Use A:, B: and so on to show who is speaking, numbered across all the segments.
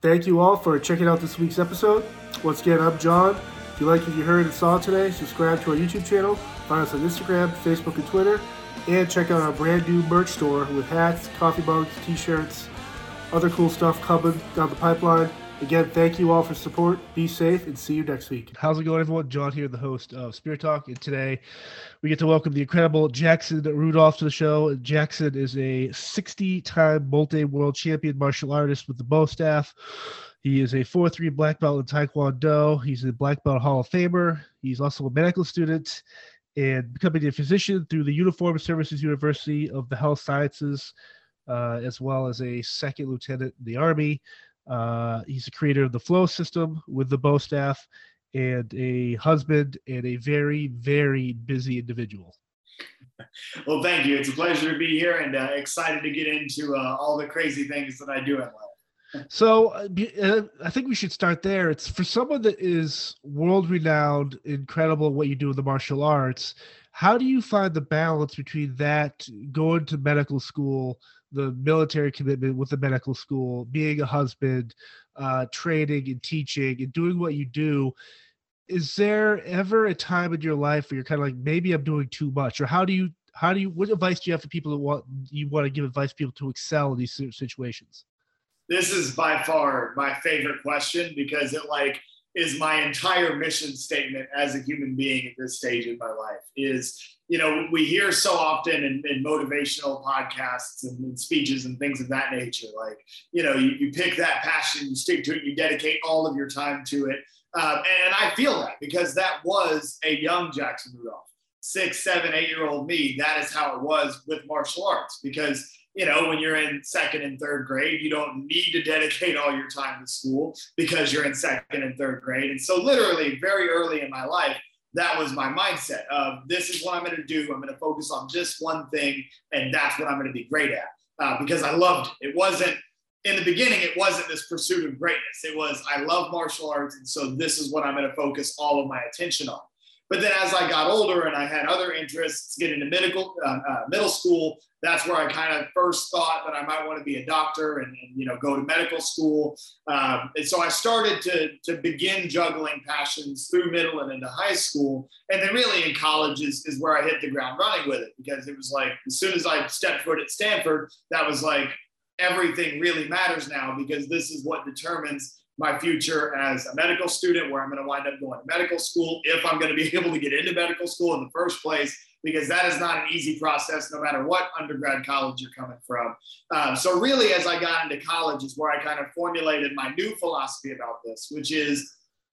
A: Thank you all for checking out this week's episode. Once again, I'm John. If you like what you heard and saw today, subscribe to our YouTube channel, find us on Instagram, Facebook, and Twitter, and check out our brand new merch store with hats, coffee mugs, t shirts, other cool stuff coming down the pipeline. Again, thank you all for support. Be safe and see you next week.
B: How's it going, everyone? John here, the host of Spirit Talk, and today we get to welcome the incredible Jackson Rudolph to the show. Jackson is a 60-time multi-world champion martial artist with the Bo Staff. He is a 4-3 black belt in Taekwondo. He's a black belt Hall of Famer. He's also a medical student and becoming a physician through the Uniformed Services University of the Health Sciences, uh, as well as a second lieutenant in the Army. Uh, he's the creator of the Flow system with the Bo Staff and a husband and a very, very busy individual.
C: Well, thank you. It's a pleasure to be here and uh, excited to get into uh, all the crazy things that I do in life.
B: So uh, uh, I think we should start there. It's for someone that is world renowned, incredible what you do in the martial arts. How do you find the balance between that, going to medical school, the military commitment with the medical school, being a husband, uh, training and teaching and doing what you do. Is there ever a time in your life where you're kind of like, maybe I'm doing too much, or how do you, how do you, what advice do you have for people that want you want to give advice to people to excel in these situations?
C: This is by far my favorite question because it like is my entire mission statement as a human being at this stage in my life is you know, we hear so often in, in motivational podcasts and, speeches and things of that nature. Like, you know, you, you pick that passion, you stick to it, you dedicate all of your time to it. Um, and, and, I feel that because that was a young Jackson Rudolph, six, seven, eight year old me. That is how it was with martial arts because, you know, when you're in second and third grade, you don't need to dedicate all your time to school because you're in second and third grade. And so, literally, very early in my life, that was my mindset of this is what I'm going to do. I'm going to focus on just one thing, and that's what I'm going to be great at uh, because I loved it. It wasn't in the beginning, it wasn't this pursuit of greatness. It was I love martial arts, and so this is what I'm going to focus all of my attention on. But then as I got older and I had other interests, get into medical, uh, uh, middle school, that's where I kind of first thought that I might want to be a doctor and, and you know go to medical school. Um, and so I started to to begin juggling passions through middle and into high school, and then really in college is, is where I hit the ground running with it because it was like as soon as I stepped foot at Stanford, that was like everything really matters now because this is what determines my future as a medical student, where I'm going to wind up going to medical school, if I'm going to be able to get into medical school in the first place, because that is not an easy process, no matter what undergrad college you're coming from. Um, so, really, as I got into college, is where I kind of formulated my new philosophy about this, which is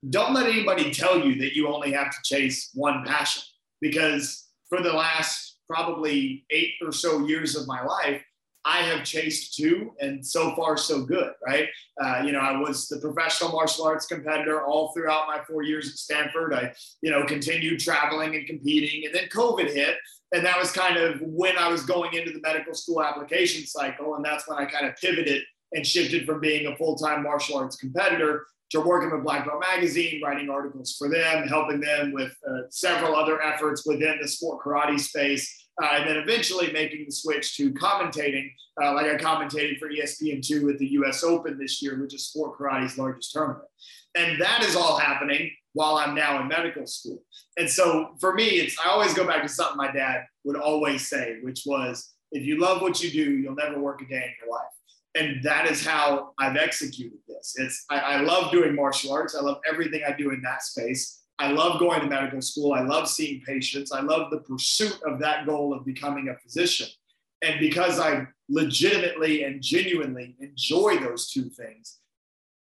C: don't let anybody tell you that you only have to chase one passion, because for the last probably eight or so years of my life, I have chased two, and so far so good, right? Uh, you know, I was the professional martial arts competitor all throughout my four years at Stanford. I, you know, continued traveling and competing, and then COVID hit, and that was kind of when I was going into the medical school application cycle, and that's when I kind of pivoted and shifted from being a full-time martial arts competitor to working with Black Belt Magazine, writing articles for them, helping them with uh, several other efforts within the sport karate space uh, and then eventually making the switch to commentating, uh, like I commentated for ESPN2 at the US Open this year, which is sport karate's largest tournament. And that is all happening while I'm now in medical school. And so for me, it's I always go back to something my dad would always say, which was, if you love what you do, you'll never work a day in your life. And that is how I've executed this. It's I, I love doing martial arts. I love everything I do in that space. I love going to medical school. I love seeing patients. I love the pursuit of that goal of becoming a physician. And because I legitimately and genuinely enjoy those two things,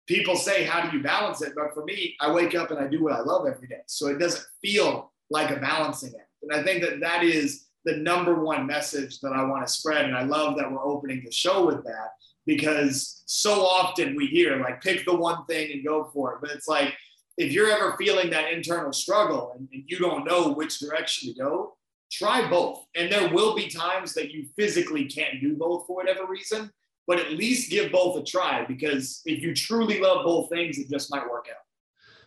C: people say, How do you balance it? But for me, I wake up and I do what I love every day. So it doesn't feel like a balancing act. And I think that that is the number one message that I want to spread. And I love that we're opening the show with that because so often we hear, like, pick the one thing and go for it. But it's like, if you're ever feeling that internal struggle and, and, you don't know which direction to go, try both. And there will be times that you physically can't do both for whatever reason, but at least give both a try because if you truly love both things, it just might work out.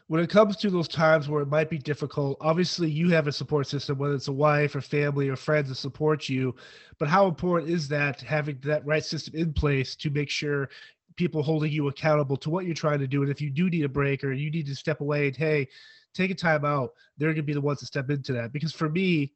B: when it comes to those times where it might be difficult, obviously you have a support system, whether it's a wife or family or friends that support you. But how important is that having that right system in place to make sure people holding you accountable to what you're trying to do? And if you do need a break or you need to step away and hey, take a time out, they're to be the ones to step into that. Because for me,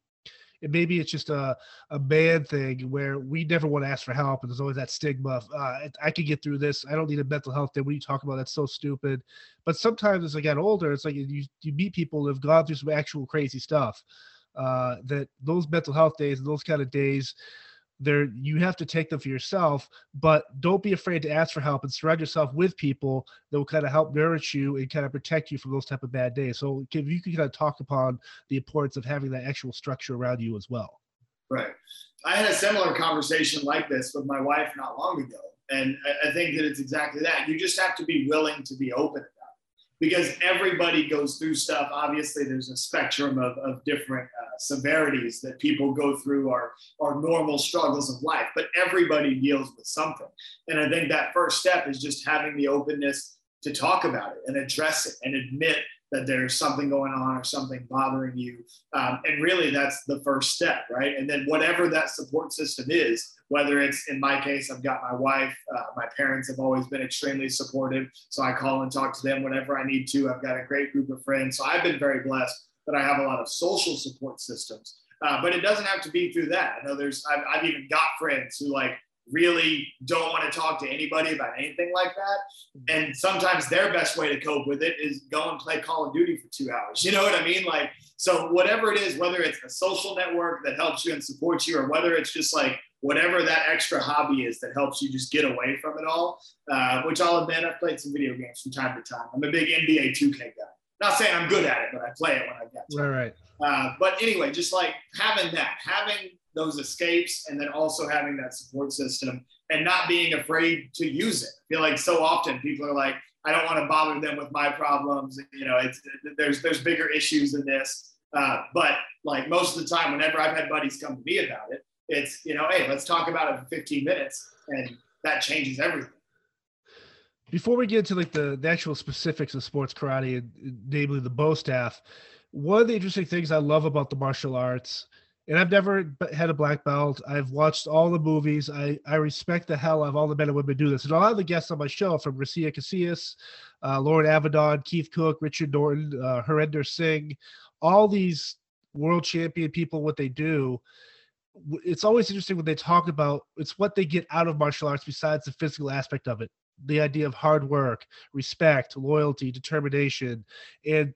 B: and maybe it's just a, a man thing where we never want to ask for help and there's always that stigma of uh, i can get through this i don't need a mental health day what are you talking about that's so stupid but sometimes as i get older it's like you, you meet people who have gone through some actual crazy stuff uh, that those mental health days and those kind of days there you have to take them for yourself but don't be afraid to ask for help and surround yourself with people that will kind of help nourish you and kind of protect you from those type of bad days. So if you can kind of talk upon the importance of having that actual structure around you as well.
C: Right. I had a similar conversation like this with my wife not long ago and i think that it's exactly that. You just have to be willing to be open because everybody goes through stuff. Obviously, there's a spectrum of, of different uh, severities that people go through our, our normal struggles of life, but everybody deals with something. And I think that first step is just having the openness to talk about it and address it and admit that there's something going on or something bothering you. Um, and really, that's the first step, right? And then, whatever that support system is, whether it's in my case, I've got my wife, uh, my parents have always been extremely supportive. So I call and talk to them whenever I need to. I've got a great group of friends. So I've been very blessed that I have a lot of social support systems. Uh, but it doesn't have to be through that. I know there's, I've, I've even got friends who like really don't want to talk to anybody about anything like that. And sometimes their best way to cope with it is go and play Call of Duty for two hours. You know what I mean? Like, so whatever it is, whether it's a social network that helps you and supports you, or whether it's just like whatever that extra hobby is that helps you just get away from it all, uh, which I'll admit I've played some video games from time to time. I'm a big NBA 2K guy. Not saying I'm good at it, but I play it when I get
B: to Right, right.
C: Uh, but anyway, just like having that, having those escapes, and then also having that support system and not being afraid to use it. I feel like so often people are like, I don't want to bother them with my problems. You know, it's, there's there's bigger issues than this. Uh, but like most of the time, whenever I've had buddies come to me about it, it's you know, hey, let's talk about it for 15 minutes, and that changes everything.
B: Before we get into like the, the actual specifics of sports karate, namely the bo staff, one of the interesting things I love about the martial arts and I've never had a black belt. I've watched all the movies. I, I respect the hell out of all the men and women do this. And a lot of the guests on my show, from Graciela Casillas, uh, Loren Avedon, Keith Cooke, Richard Norton, uh, Harinder Singh, all these world champion people, what they do. It's always interesting when they talk about it's what they get out of martial arts besides the physical aspect of it. The idea of hard work, respect, loyalty, determination. And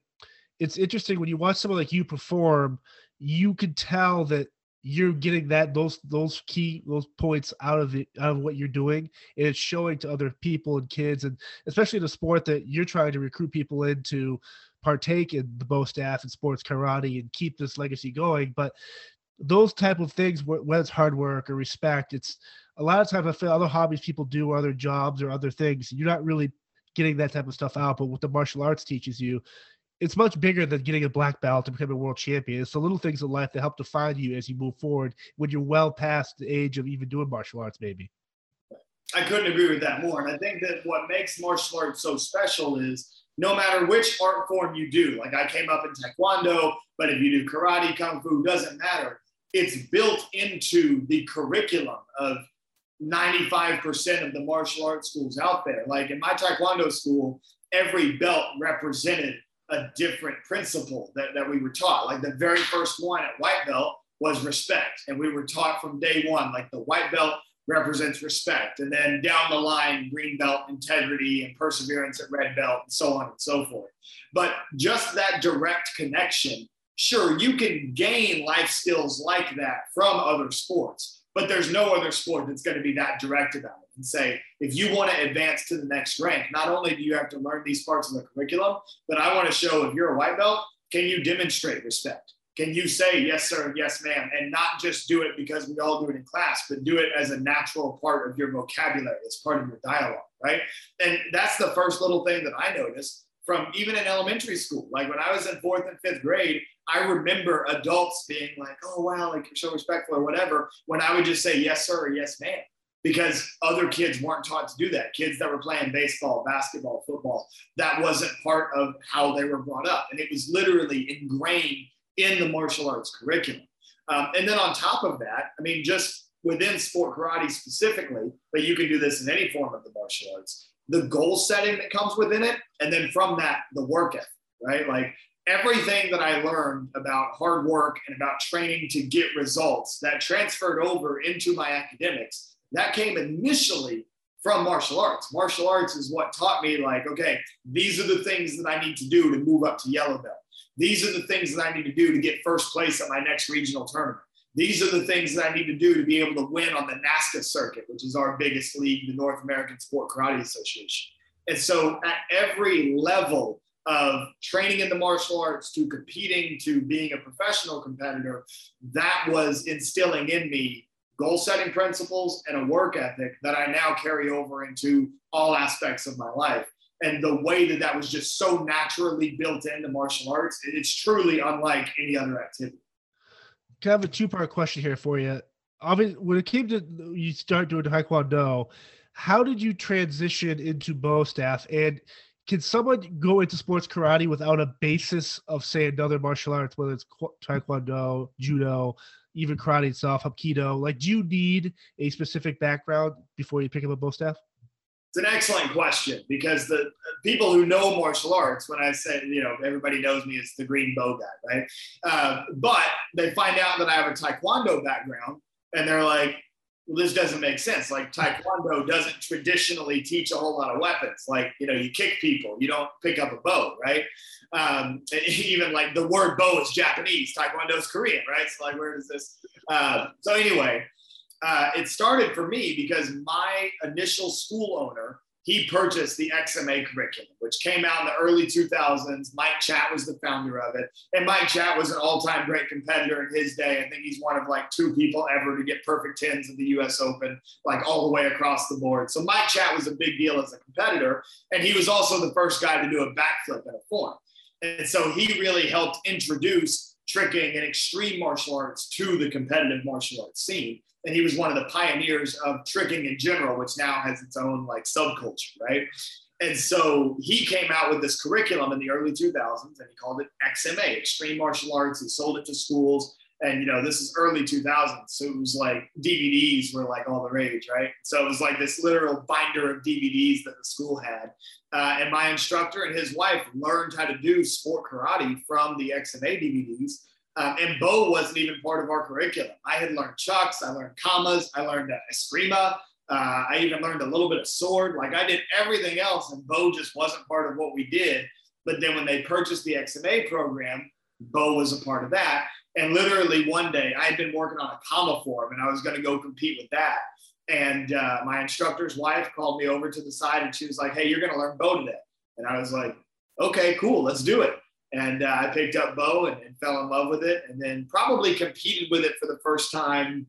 B: it's interesting when you watch someone like you perform you could tell that you're getting that those those key those points out of it out of what you're doing and it's showing to other people and kids and especially in a sport that you're trying to recruit people into partake in the bow staff and sports karate and keep this legacy going. But those type of things whether it's hard work or respect it's a lot of times i feel other hobbies people do or other jobs or other things you're not really getting that type of stuff out but what the martial arts teaches you it's much bigger than getting a black belt to become a world champion. It's the little things in life that help define you as you move forward when you're well past the age of even doing martial arts, maybe.
C: I couldn't agree with that more. And I think that what makes martial arts so special is no matter which art form you do, like I came up in Taekwondo, but if you do karate, kung fu, doesn't matter. It's built into the curriculum of 95% of the martial arts schools out there. Like in my Taekwondo school, every belt represented a different principle that, that we were taught. Like the very first one at white belt was respect. And we were taught from day one, like the white belt represents respect. And then down the line, green belt, integrity, and perseverance at red belt, and so on and so forth. But just that direct connection, sure, you can gain life skills like that from other sports, but there's no other sport that's going to be that direct about it and say, if you want to advance to the next rank, not only do you have to learn these parts of the curriculum, but I want to show if you're a white belt, can you demonstrate respect? Can you say yes, sir, yes, ma'am, and not just do it because we all do it in class, but do it as a natural part of your vocabulary, as part of your dialogue, right? And that's the first little thing that I noticed from even in elementary school. Like when I was in fourth and fifth grade, I remember adults being like, oh, wow, like you're so respectful or whatever, when I would just say yes, sir, or yes, ma'am. Because other kids weren't taught to do that. Kids that were playing baseball, basketball, football, that wasn't part of how they were brought up. And it was literally ingrained in the martial arts curriculum. Um, and then on top of that, I mean, just within sport karate specifically, but you can do this in any form of the martial arts, the goal setting that comes within it. And then from that, the work ethic, right? Like everything that I learned about hard work and about training to get results that transferred over into my academics, that came initially from martial arts. Martial arts is what taught me, like, okay, these are the things that I need to do to move up to yellow belt. These are the things that I need to do to get first place at my next regional tournament. These are the things that I need to do to be able to win on the NASKA circuit, which is our biggest league, the North American Sport Karate Association. And so at every level of training in the martial arts to competing to being a professional competitor, that was instilling in me goal setting principles and a work ethic that I now carry over into all aspects of my life and the way that that was just so naturally built into martial arts, it's truly unlike any other activity.
B: I have a two part question here for you. Obviously, when it came to you start doing Taekwondo, how did you transition into Bo staff? And can someone go into sports karate without a basis of, say, another martial arts, whether it's Taekwondo, Judo, even karate itself, Hapkido? Like, do you need a specific background before you pick up a Bo staff?
C: It's an excellent question because the people who know martial arts, when I say, you know, everybody knows me as the green bo guy, right? Uh, but they find out that I have a taekwondo background and they're like, well, this doesn't make sense. Like taekwondo doesn't traditionally teach a whole lot of weapons. Like, you know, you kick people, you don't pick up a bo, right? Um, even like the word bo is Japanese, taekwondo is Korean, right? So like, where does this? Uh, so anyway, uh, it started for me because my initial school owner he purchased the XMA curriculum, which came out in the early 2000s. Mike Chat was the founder of it. And Mike Chat was an all time great competitor in his day. I think he's one of like two people ever to get perfect 10s at the US Open, like all the way across the board. So Mike Chat was a big deal as a competitor. And he was also the first guy to do a backflip in a form. And so he really helped introduce tricking and extreme martial arts to the competitive martial arts scene and he was one of the pioneers of tricking in general, which now has its own like subculture, right? And so he came out with this curriculum in the early 2000s, and he called it XMA, Extreme Martial Arts. He sold it to schools, and you know this is early 2000s, so it was like DVDs were like all the rage, right? So it was like this literal binder of DVDs that the school had. Uh, and my instructor and his wife learned how to do sport karate from the XMA DVDs um, and Bo wasn't even part of our curriculum. I had learned chucks, I learned kamas, I learned uh, eskrima. Uh, I even learned a little bit of sword. Like I did everything else, and Bo just wasn't part of what we did. But then when they purchased the XMA program, Bo was a part of that. And literally one day, I had been working on a kama form, and I was going to go compete with that. And uh, my instructor's wife called me over to the side, and she was like, "Hey, you're going to learn Bo today." And I was like, "Okay, cool, let's do it." And uh, I picked up Bo and, and, fell in love with it, and then probably competed with it for the first time,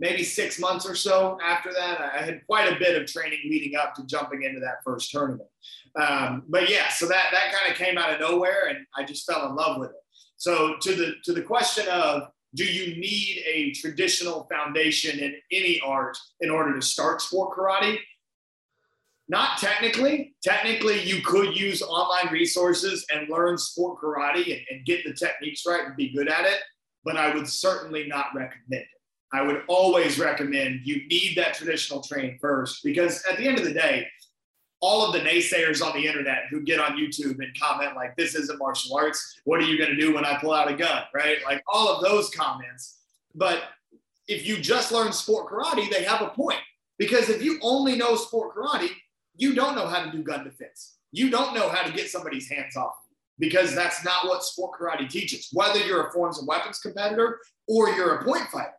C: maybe six months or so after that. I had quite a bit of training leading up to jumping into that first tournament. Um, but yeah, so that that kind of came out of nowhere, and I just fell in love with it. So to the to the question of do you need a traditional foundation in any art in order to start sport karate? Not technically. Technically, you could use online resources and learn sport karate and, and get the techniques right and be good at it, but I would certainly not recommend it. I would always recommend you need that traditional training first because at the end of the day, all of the naysayers on the internet who get on YouTube and comment like, this isn't martial arts. What are you going to do when I pull out a gun? Right? Like all of those comments. But if you just learn sport karate, they have a point. Because if you only know sport karate, you don't know how to do gun defense. You don't know how to get somebody's hands off because that's not what sport karate teaches. Whether you're a forms and weapons competitor or you're a point fighter,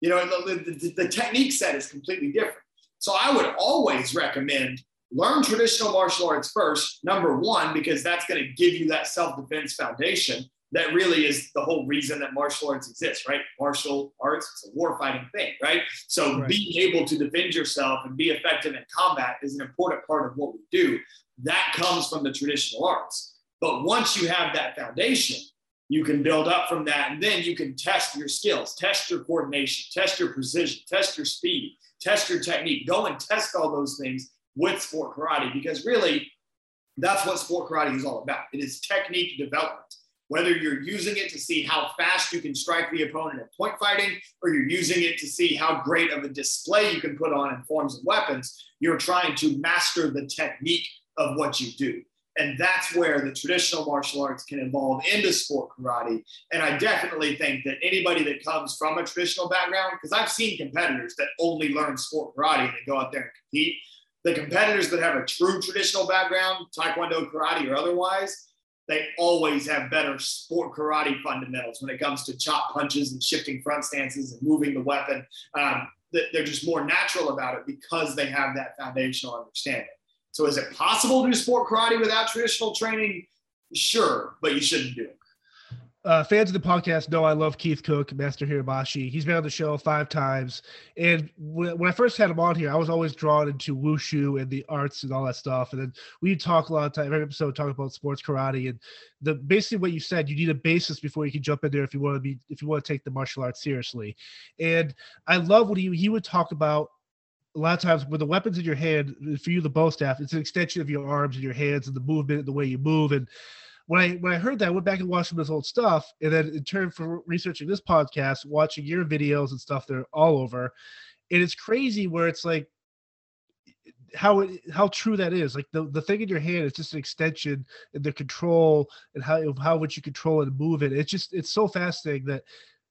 C: you know, the, the, the technique set is completely different. So I would always recommend learn traditional martial arts first, number one, because that's going to give you that self defense foundation that really is the whole reason that martial arts exists, right? Martial arts, it's a war fighting thing, right? So right. being able to defend yourself and be effective in combat is an important part of what we do. That comes from the traditional arts. But once you have that foundation, you can build up from that and then you can test your skills, test your coordination, test your precision, test your speed. test your technique. Go and test all those things with sport karate because really that's what sport karate is all about. It is technique development. Whether you're using it to see how fast you can strike the opponent at point fighting, or you're using it to see how great of a display you can put on in forms of weapons, you're trying to master the technique of what you do. And that's where the traditional martial arts can evolve into sport karate. And I definitely think that anybody that comes from a traditional background, because I've seen competitors that only learn sport karate and they go out there and compete. The competitors that have a true traditional background, taekwondo, karate, or otherwise, they always have better sport karate fundamentals when it comes to chop punches and shifting front stances and moving the weapon. Um, they're just more natural about it because they have that foundational understanding. So is it possible to do sport karate without traditional training? Sure, but you shouldn't do it.
B: Uh, fans of the podcast know I love Keith Cooke, Master Hirabayashi. He's been on the show five times. And when, when I first had him on here, I was always drawn into wushu and the arts and all that stuff. And then we talk a lot of time, every episode, talk about sports karate. And the basically what you said, you need a basis before you can jump in there if you want to be, if you want to take the martial arts seriously. And I love what he, he would talk about a lot of times with the weapons in your hand, for you, the bo staff, it's an extension of your arms and your hands and the movement, and the way you move. And when I when I heard that, I went back and watched some of his old stuff, and then in turn for researching this podcast, watching your videos and stuff, they're all over. And it's crazy where it's like how it, how true that is. Like the, the thing in your hand is just an extension and the control and how how would you control it and move it. It's just it's so fascinating that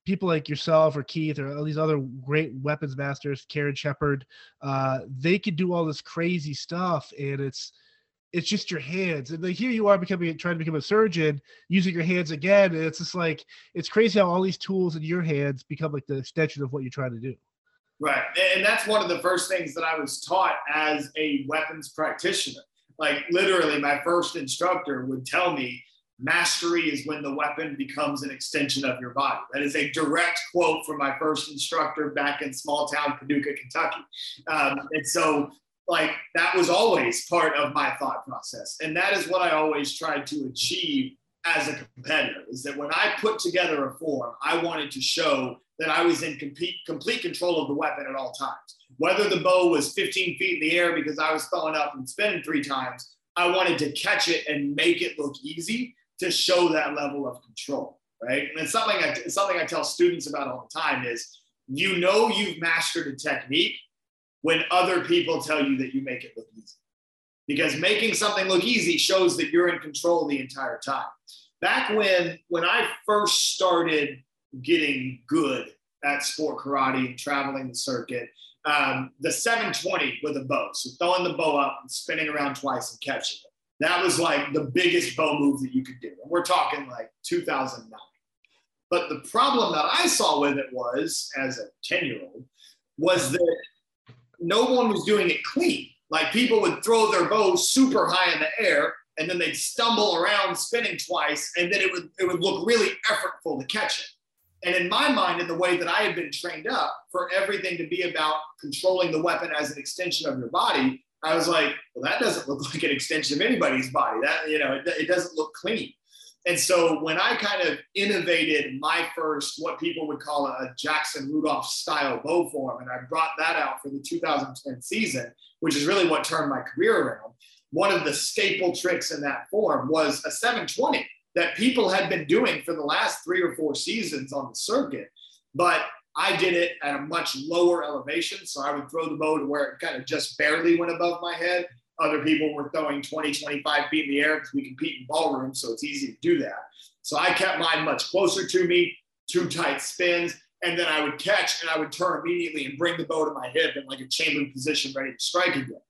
B: people like yourself or Keith or all these other great weapons masters, Karen Sheperd, uh, they could do all this crazy stuff, and it's it's just your hands. And then here you are becoming trying to become a surgeon using your hands again. And it's just like it's crazy how all these tools in your hands become like the extension of what you're trying to do.
C: Right. And that's one of the first things that I was taught as a weapons practitioner. Like literally my first instructor would tell me mastery is when the weapon becomes an extension of your body. That is a direct quote from my first instructor back in small town Paducah, Kentucky. Um, and so, like, that was always part of my thought process. And that is what I always tried to achieve as a competitor is that when I put together a form, I wanted to show that I was in complete, complete control of the weapon at all times. Whether the bo was 15 feet in the air because I was throwing up and spinning three times, I wanted to catch it and make it look easy to show that level of control, right? And it's something I, it's something I tell students about all the time is you know you've mastered a technique when other people tell you that you make it look easy. Because making something look easy shows that you're in control the entire time. Back when when I first started getting good at sport karate and traveling the circuit, um, the 720 with a bo, so throwing the bo up and spinning around twice and catching it that was like the biggest bo move that you could do. And we're talking like 2009. But the problem that I saw with it was, as a 10 year old, was that no one was doing it clean. Like people would throw their bows super high in the air and then they'd stumble around spinning twice and then it would, it would look really effortful to catch it. And in my mind, in the way that I had been trained up for everything to be about controlling the weapon as an extension of your body, I was like, well, that doesn't look like an extension of anybody's body. That, you know, it, it doesn't look clean. And so when I kind of innovated my first, what people would call a Jackson Rudolph style bo form, and I brought that out for the 2010 season, which is really what turned my career around. One of the staple tricks in that form was a 720 that people had been doing for the last three or four seasons on the circuit. But I did it at a much lower elevation. So I would throw the bo to where it kind of just barely went above my head. Other people were throwing 20, 25 feet in the air because we compete in ballroom. So it's easy to do that. So I kept mine much closer to me, two tight spins. And then I would catch and I would turn immediately and bring the bo to my hip in like a chambered position, ready to strike again.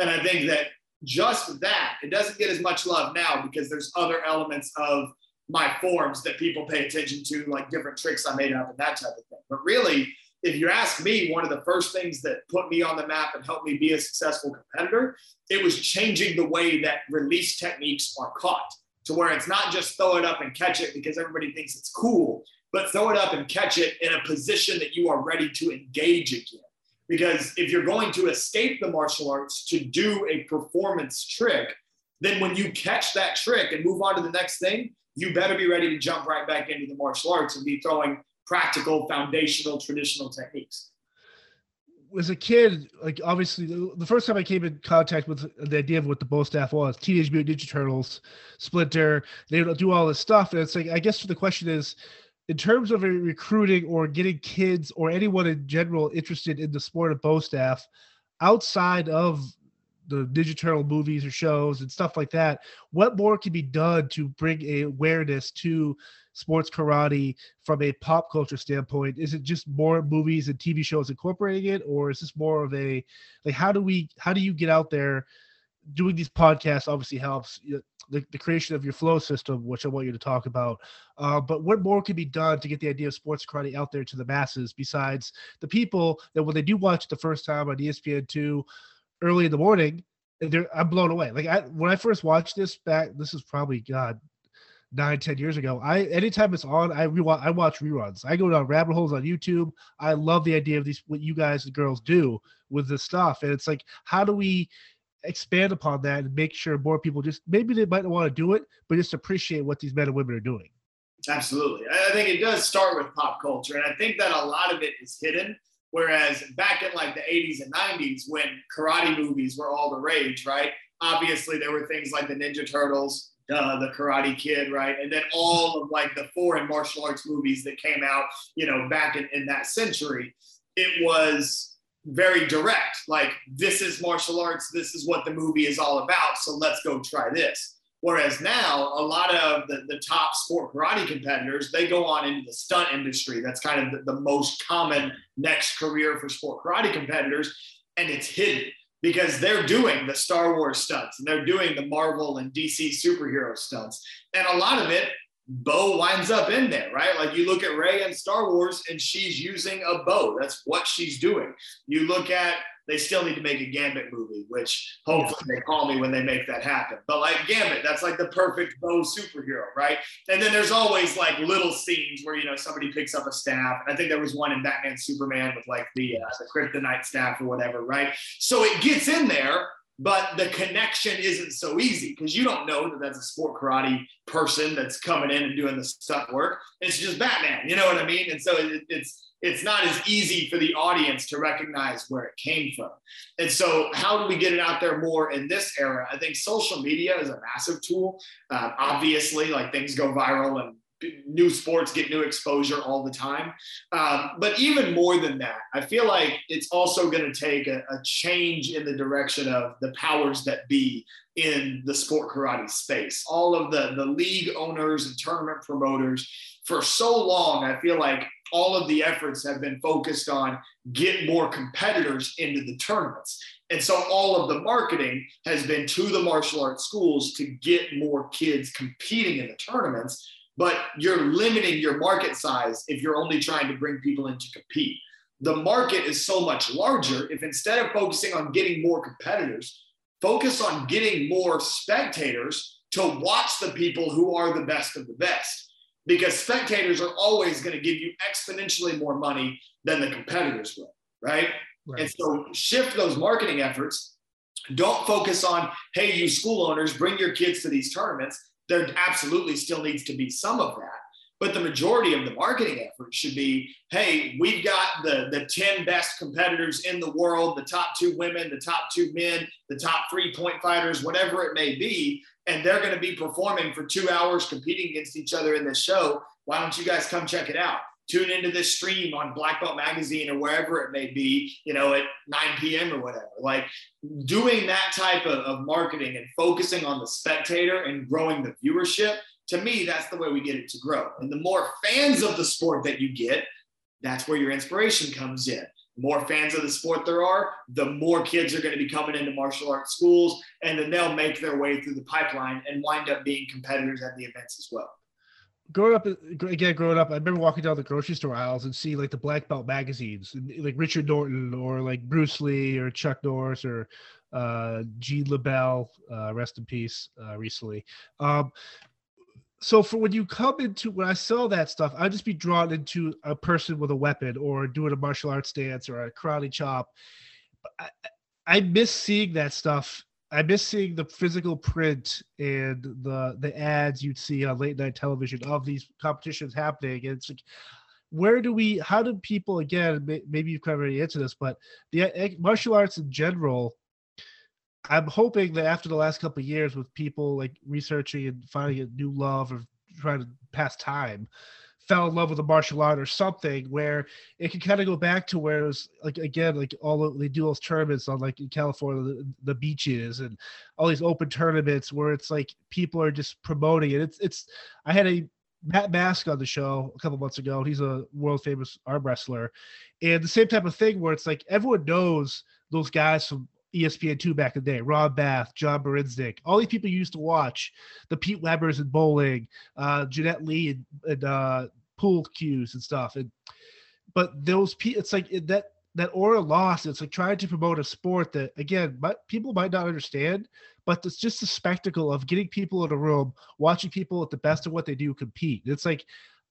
C: And I think that just that, it doesn't get as much love now because there's other elements of my forms that people pay attention to, like different tricks I made up and that type of thing. But really, if you ask me, one of the first things that put me on the map and helped me be a successful competitor, it was changing the way that release techniques are caught to where it's not just throw it up and catch it because everybody thinks it's cool, but throw it up and catch it in a position that you are ready to engage again. Because if you're going to escape the martial arts to do a performance trick, then when you catch that trick and move on to the next thing, you better be ready to jump right back into the martial arts and be throwing practical, foundational, traditional techniques.
B: as a kid, like obviously the, first time I came in contact with the idea of what the Bo staff was, Teenage Mutant Ninja Turtles, Splinter, they would do all this stuff. And it's like, I guess the question is, in terms of recruiting or getting kids or anyone in general interested in the sport of Bo staff, outside of the Turtle movies or shows and stuff like that, what more can be done to bring awareness to sports karate from a pop culture standpoint? Is it just more movies and TV shows incorporating it, or is this more of a like how do we how do you get out there? Doing these podcasts obviously helps the, the creation of your flow system, which I want you to talk about. Uh, but what more can be done to get the idea of sports karate out there to the masses besides the people that when they do watch it the first time on ESPN2 early in the morning, I'm blown away. Like I, when I first watched this back, this is probably God nine, ten years ago. I anytime it's on, I rewatch I watch reruns. I go down rabbit holes on YouTube. I love the idea of these what you guys and girls do with this stuff. And it's like, how do we expand upon that and make sure more people just maybe they might not want to do it, but just appreciate what these men and women are doing.
C: Absolutely. I think it does start with pop culture. And I think that a lot of it is hidden. Whereas back in like the 80s and 90s, when karate movies were all the rage, right? Obviously, there were things like the Ninja Turtles, uh, the Karate Kid, right? And then all of like the foreign martial arts movies that came out, you know, back in, in that century, it was very direct. Like, this is martial arts. This is what the movie is all about. So let's go try this. Whereas now, a lot of the, the top sport karate competitors, they go on into the stunt industry. That's kind of the, the most common next career for sport karate competitors. And it's hidden because they're doing the Star Wars stunts and they're doing the Marvel and DC superhero stunts. And a lot of it, Bo winds up in there, right? Like you look at Rey in Star Wars and she's using a bo. That's what she's doing. You look at they still need to make a Gambit movie, which hopefully they call me when they make that happen. But like Gambit, that's like the perfect bo superhero, right? And then there's always like little scenes where you know somebody picks up a staff. I think there was one in Batman Superman with like the uh, the kryptonite staff or whatever, right? So it gets in there, but the connection isn't so easy because you don't know that that's a sport karate person that's coming in and doing the stunt work. It's just Batman, you know what I mean? And so it, it's it's not as easy for the audience to recognize where it came from. And so, how do we get it out there more in this era? I think social media is a massive tool. Uh, obviously, like things go viral and new sports get new exposure all the time. Um, but even more than that, I feel like it's also going to take a, a, change in the direction of the powers that be in the sport karate space. All of the, the league owners and tournament promoters, for so long, I feel like all of the efforts have been focused on get more competitors into the tournaments. And so all of the marketing has been to the martial arts schools to get more kids competing in the tournaments, but you're limiting your market size if you're only trying to bring people in to compete. The market is so much larger if instead of focusing on getting more competitors, focus on getting more spectators to watch the people who are the best of the best because spectators are always going to give you exponentially more money than the competitors will, right? right? And so shift those marketing efforts. Don't focus on, hey, you school owners, bring your kids to these tournaments. There absolutely still needs to be some of that. But the majority of the marketing effort should be, hey, we've got the, the 10 best competitors in the world, the top two women, the top two men, the top three point fighters, whatever it may be and they're going to be performing for two hours competing against each other in this show. Why don't you guys come check it out? Tune into this stream on Black Belt Magazine or wherever it may be, you know, at 9 p.m. or whatever. Like doing that type of, of marketing and focusing on the spectator and growing the viewership, to me, that's the way we get it to grow. And the more fans of the sport that you get, that's where your inspiration comes in more fans of the sport there are, the more kids are going to be coming into martial arts schools, and then they'll make their way through the pipeline and wind up being competitors at the events as well.
B: Growing up, again, growing up, I remember walking down the grocery store aisles and see like the black belt magazines, like Richard Norton or like Bruce Lee or Chuck Norris or uh, Gene LeBell, uh, rest in peace, uh, recently. Um, so for when you come into when I saw that stuff, I'd just be drawn into a person with a weapon or doing a martial arts dance or a karate chop. I, I miss seeing that stuff. I miss seeing the physical print and the the ads you'd see on late night television of these competitions happening. And it's like where do we how do people again maybe you've covered already answered this but the eh, martial arts in general i'm hoping that after the last couple of years with people like researching and finding a new love or trying to pass time fell in love with a martial art or something where it can kind of go back to where it was like again like all of, they do those tournaments on like in California the, the, beaches and all these open tournaments where it's like people are just promoting it. It's it's I had a Matt Mask on the show a couple months ago. He's a world famous arm wrestler, and the same type of thing where it's like everyone knows those guys from ESPN2 back in the day, Rob Bath, John Brzenk, all these people you used to watch, the Pete Webers and bowling, uh, Jeanette Lee and, and uh, pool cues and stuff. And but those people, it's like that that aura lost. It's like trying to promote a sport that again, but people might not understand, but it's just the spectacle of getting people in a room, watching people at the best of what they do compete. It's like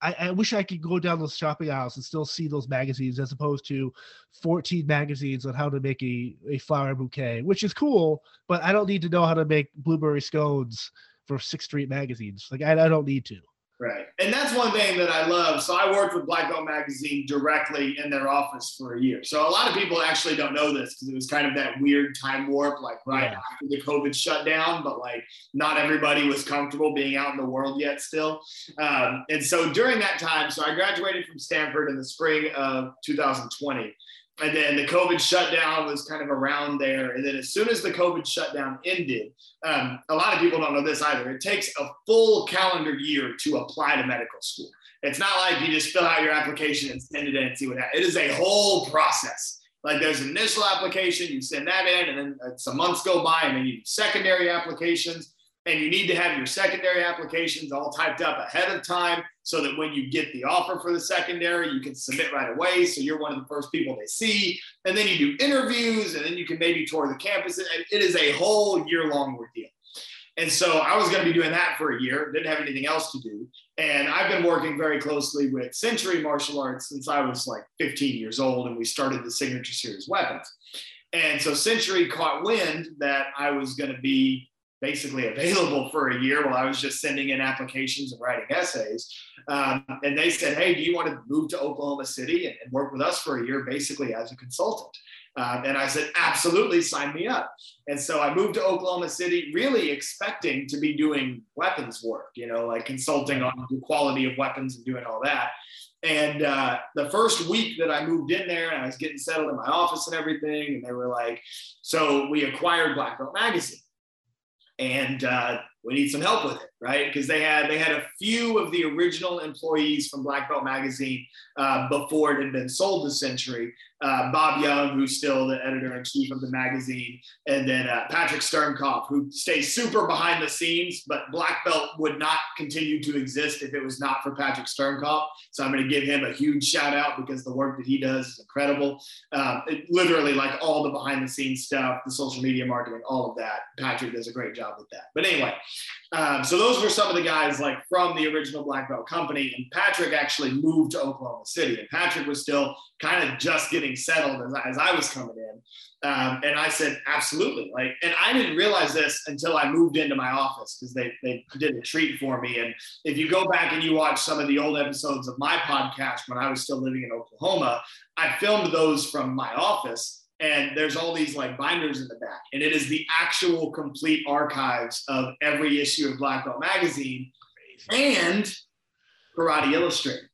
B: I, I, wish I could go down those shopping aisles and still see those magazines as opposed to 14 magazines on how to make a, a flower bouquet, which is cool, but I don't need to know how to make blueberry scones for Sixth Street magazines. Like I, I don't need to.
C: Right. And that's one thing that I love. So I worked with Black Belt Magazine directly in their office for a year. So a lot of people actually don't know this because it was kind of that weird time warp, like right yeah. after the COVID shutdown, but like not everybody was comfortable being out in the world yet still. Um, and so during that time, so I graduated from Stanford in the spring of 2020 and then the COVID shutdown was kind of around there. And then as soon as the COVID shutdown ended, um, a lot of people don't know this either. It takes a full calendar year to apply to medical school. It's not like you just fill out your application and send it in and see what happens. It is a whole process. Like there's an initial application, you send that in, and then some months go by, and then you do secondary applications and you need to have your secondary applications all typed up ahead of time so that when you get the offer for the secondary, you can submit right away. So you're one of the first people they see. And then you do interviews, and then you can maybe tour the campus. It is a whole year long ordeal. And so I was going to be doing that for a year, didn't have anything else to do. And I've been working very closely with Century Martial Arts since I was like 15 years old, and we started the Signature Series weapons. And so Century caught wind that I was going to be basically available for a year while I was just sending in applications and writing essays. Um, and they said, Hey, do you want to move to Oklahoma City and, and work with us for a year, basically as a consultant? Um, and I said, Absolutely, sign me up. And so I moved to Oklahoma City, really expecting to be doing weapons work, you know, like consulting on the quality of weapons and doing all that. And uh, the first week that I moved in there and I was getting settled in my office and everything, and they were like, So we acquired Black Belt Magazine and uh, we need some help with it, right? Because they had they had a few of the original employees from Black Belt Magazine uh, before it had been sold to Century. Uh, Bob Young, who's still the editor in chief of the magazine, and then uh, Patrick Sternkopf, who stays super behind the scenes, but Black Belt would not continue to exist if it was not for Patrick Sternkopf. So I'm going to give him a huge shout out because the work that he does is incredible. Um, it, literally, like all the behind the scenes stuff, the social media marketing, all of that. Patrick does a great job with that. But anyway, um, so those were some of the guys like from the original Black Belt company. And Patrick actually moved to Oklahoma City, and Patrick was still kind of just getting settled as, as I was coming in. Um, and I said, absolutely. Like, and I didn't realize this until I moved into my office because they, they did a treat for me. And if you go back and you watch some of the old episodes of my podcast when I was still living in Oklahoma, I filmed those from my office and there's all these like binders in the back. And it is the actual complete archives of every issue of black belt magazine and karate illustrated.